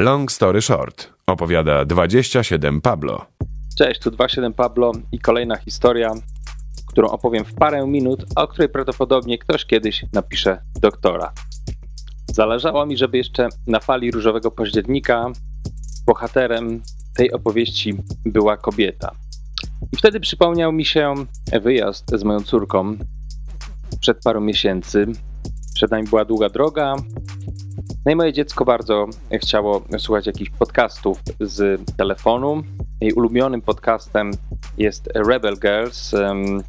Long story short, opowiada 27 Pablo. Cześć, tu 27 Pablo i kolejna historia, którą opowiem w parę minut, a o której prawdopodobnie ktoś kiedyś napisze doktora. Zależało mi, żeby jeszcze na fali różowego października bohaterem tej opowieści była kobieta. I wtedy przypomniał mi się wyjazd z moją córką przed parą miesięcy. Przed nami była długa droga, no i moje dziecko bardzo chciało słuchać jakichś podcastów z telefonu. Jej ulubionym podcastem jest Rebel Girls,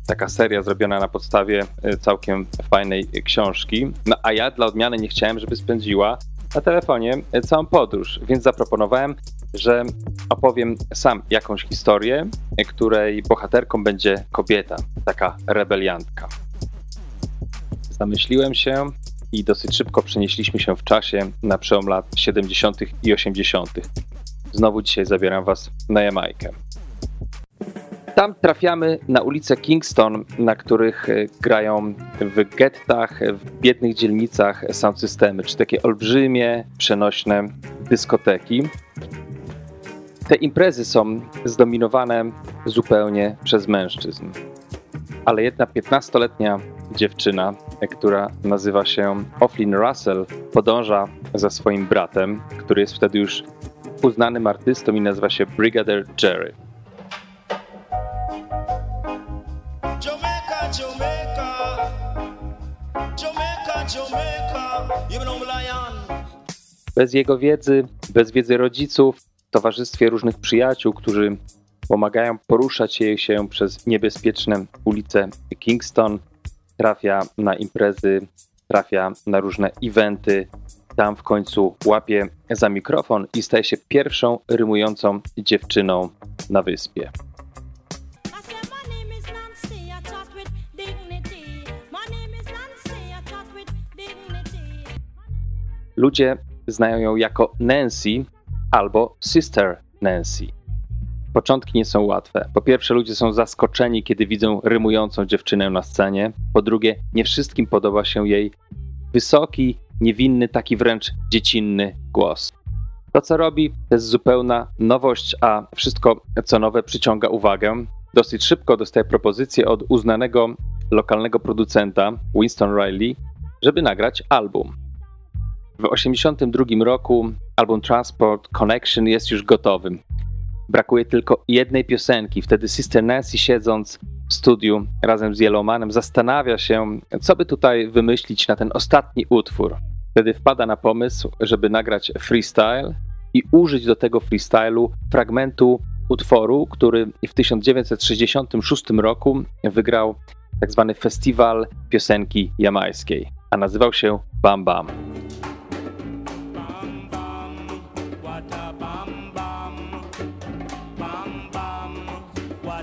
taka seria zrobiona na podstawie e, całkiem fajnej książki. No a ja dla odmiany nie chciałem, żeby spędziła na telefonie e, całą podróż, więc zaproponowałem, że opowiem sam jakąś historię, e, której bohaterką będzie kobieta, taka rebeliantka. Zamyśliłem się, i dosyć szybko przenieśliśmy się w czasie na przełom lat 70. i 80. Znowu dzisiaj zabieram Was na Jamajkę. Tam trafiamy na ulice Kingston, na których e, grają w gettach, w biednych dzielnicach sound systemy, czy takie olbrzymie, przenośne dyskoteki. Te imprezy są zdominowane zupełnie przez mężczyzn. Ale jedna 15-letnia dziewczyna, która nazywa się Oflin Russell, podąża za swoim bratem, który jest wtedy już uznanym artystą i nazywa się Brigadier Jerry. Jamaica, Jamaica, Jamaica, Jamaica, bez jego wiedzy, bez wiedzy rodziców, w towarzystwie różnych przyjaciół, którzy pomagają poruszać jej się przez niebezpieczne ulice Kingston, trafia na imprezy, trafia na różne eventy. Tam w końcu łapie za mikrofon i staje się pierwszą rymującą dziewczyną na wyspie. Ludzie znają ją jako Nancy albo Sister Nancy. Początki nie są łatwe. Po pierwsze, ludzie są zaskoczeni, kiedy widzą rymującą dziewczynę na scenie. Po drugie, nie wszystkim podoba się jej wysoki, niewinny, taki wręcz dziecinny głos. To, co robi, to jest zupełna nowość, a wszystko, co nowe, przyciąga uwagę. Dosyć szybko dostaje propozycję od uznanego lokalnego producenta Winston Riley, żeby nagrać album. W 1982 roku album Transport Connection jest już gotowym. Brakuje tylko jednej piosenki. Wtedy Sister Nancy siedząc w studiu razem z Yellowmanem zastanawia się, co by tutaj wymyślić na ten ostatni utwór. Wtedy wpada na pomysł, żeby nagrać freestyle i użyć do tego freestylu fragmentu utworu, który w 1966 roku wygrał tak zwany festiwal piosenki jamańskiej, a nazywał się Bam Bam.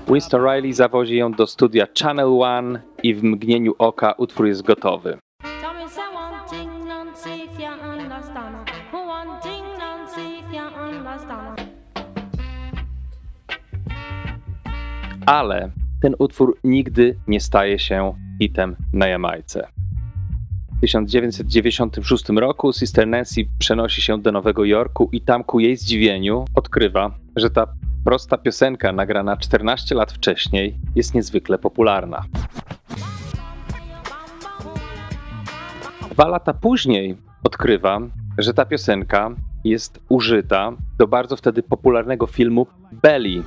Winston Riley zawozi ją do studia Channel One i w mgnieniu oka utwór jest gotowy. Ale ten utwór nigdy nie staje się hitem na Jamajce. W 1996 roku Sister Nancy przenosi się do Nowego Jorku i tam ku jej zdziwieniu odkrywa, że ta prosta piosenka nagrana 14 lat wcześniej jest niezwykle popularna. Dwa lata później odkrywa, że ta piosenka jest użyta do bardzo wtedy popularnego filmu Belly.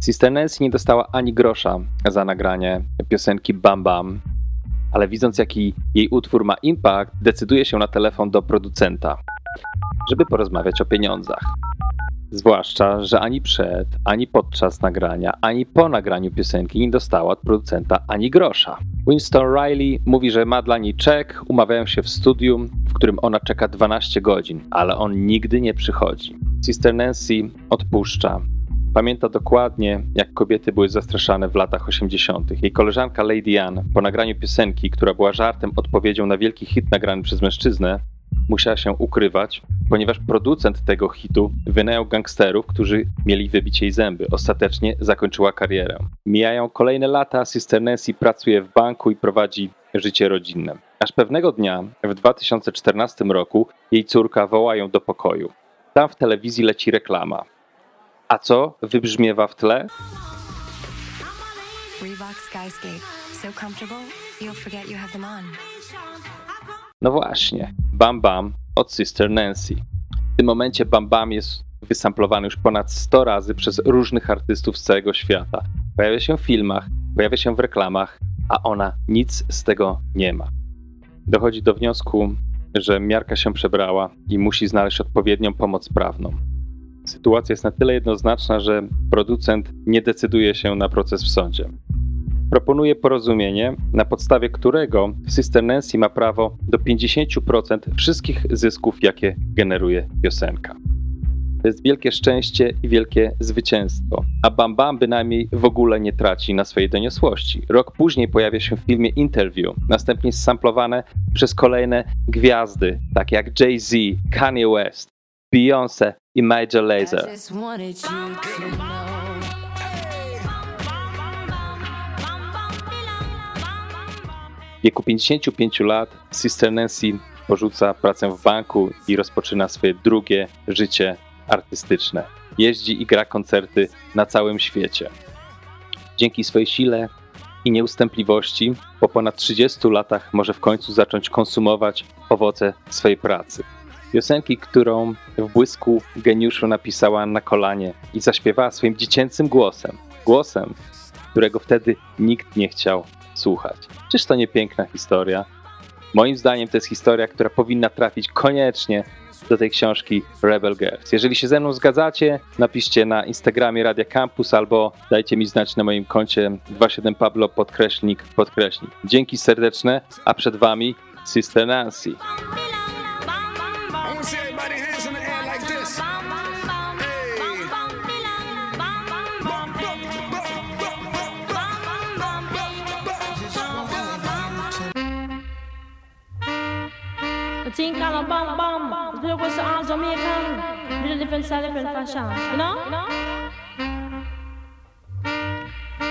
Sister Nancy nie dostała ani grosza za nagranie piosenki Bam Bam, ale widząc jaki jej utwór ma impact, decyduje się na telefon do producenta żeby porozmawiać o pieniądzach. Zwłaszcza, że ani przed, ani podczas nagrania, ani po nagraniu piosenki nie dostała od producenta ani grosza. Winston Riley mówi, że ma dla niej czek, umawiają się w studium, w którym ona czeka 12 godzin, ale on nigdy nie przychodzi. Sister Nancy odpuszcza. Pamięta dokładnie, jak kobiety były zastraszane w latach 80. Jej koleżanka Lady Ann po nagraniu piosenki, która była żartem odpowiedzią na wielki hit nagrany przez mężczyznę, musiała się ukrywać, ponieważ producent tego hitu wynajął gangsterów, którzy mieli wybić jej zęby. Ostatecznie zakończyła karierę. Mijają kolejne lata, Sister Nancy pracuje w banku i prowadzi życie rodzinne. Aż pewnego dnia, w 2014 roku, jej córka woła ją do pokoju. Tam w telewizji leci reklama. A co wybrzmiewa w tle? Reebok Skyscape. So comfortable, you'll forget you have them on. No właśnie, Bam Bam od Sister Nancy. W tym momencie Bam Bam jest wysamplowany już ponad 100 razy przez różnych artystów z całego świata. Pojawia się w filmach, pojawia się w reklamach, a ona nic z tego nie ma. Dochodzi do wniosku, że miarka się przebrała i musi znaleźć odpowiednią pomoc prawną. Sytuacja jest na tyle jednoznaczna, że producent nie decyduje się na proces w sądzie proponuje porozumienie, na podstawie którego Sister Nancy ma prawo do 50% wszystkich zysków, jakie generuje piosenka. To jest wielkie szczęście i wielkie zwycięstwo, a Bam Bam bynajmniej w ogóle nie traci na swojej doniosłości. Rok później pojawia się w filmie Interview, następnie samplowane przez kolejne gwiazdy, takie jak Jay-Z, Kanye West, Beyoncé i Major Lazer. W wieku 55 lat Sister Nancy porzuca pracę w banku i rozpoczyna swoje drugie życie artystyczne. Jeździ i gra koncerty na całym świecie. Dzięki swojej sile i nieustępliwości po ponad 30 latach może w końcu zacząć konsumować owoce swojej pracy. Piosenki, którą w błysku geniuszu napisała na kolanie i zaśpiewała swoim dziecięcym głosem. Głosem, którego wtedy nikt nie chciał słuchać. Czyż to nie piękna historia? Moim zdaniem to jest historia, która powinna trafić koniecznie do tej książki Rebel Girls. Jeżeli się ze mną zgadzacie, napiszcie na Instagramie Radia Campus albo dajcie mi znać na moim koncie 27 Pablo podkreślnik podkreślnik. Dzięki serdeczne, a przed wami Sister Nancy. Think on a bum bum. Play with some Jamaican. Really different style, different fashion. You know? You know?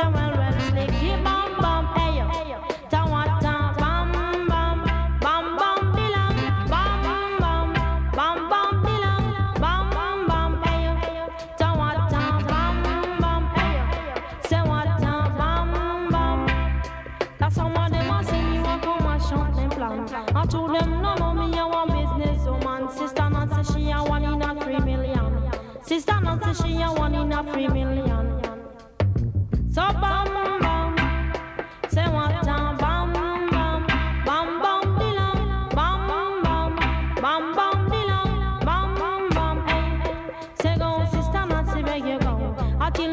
someone else, they give up.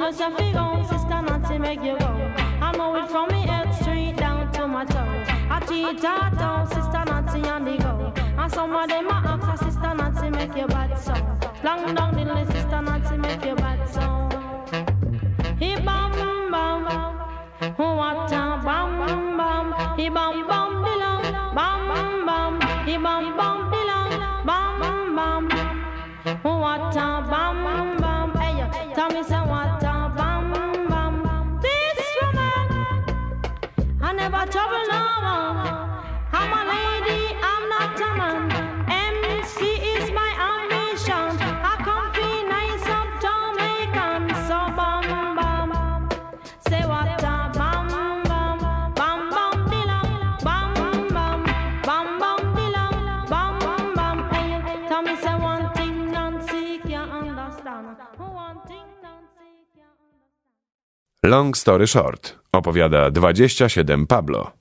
Cause if you go, sister, Nancy make you go. I know it from me head straight down to my toe. I teach her toe, sister, Nancy to on the go. And some of them are ask her, sister, Nancy make you bad so. Long down the list, sister, Nancy make you bad so. He bam bam bam, what a bam bam, he bam bam belong, bam bam, he bam bam belong, bam bam, what a bam bam, hey, tell me some what. Trouble no one. I'm a lady, I'm not a man. MC is my ambition. I come nice up Jamaican. So bam bam. Say what a bam bam. Bam bam. Bam bam. Bam bam. Bam bam. Hey, tell me say one thing Nancy can't understand. One thing Nancy can't understand. Long story short. Opowiada 27 Pablo.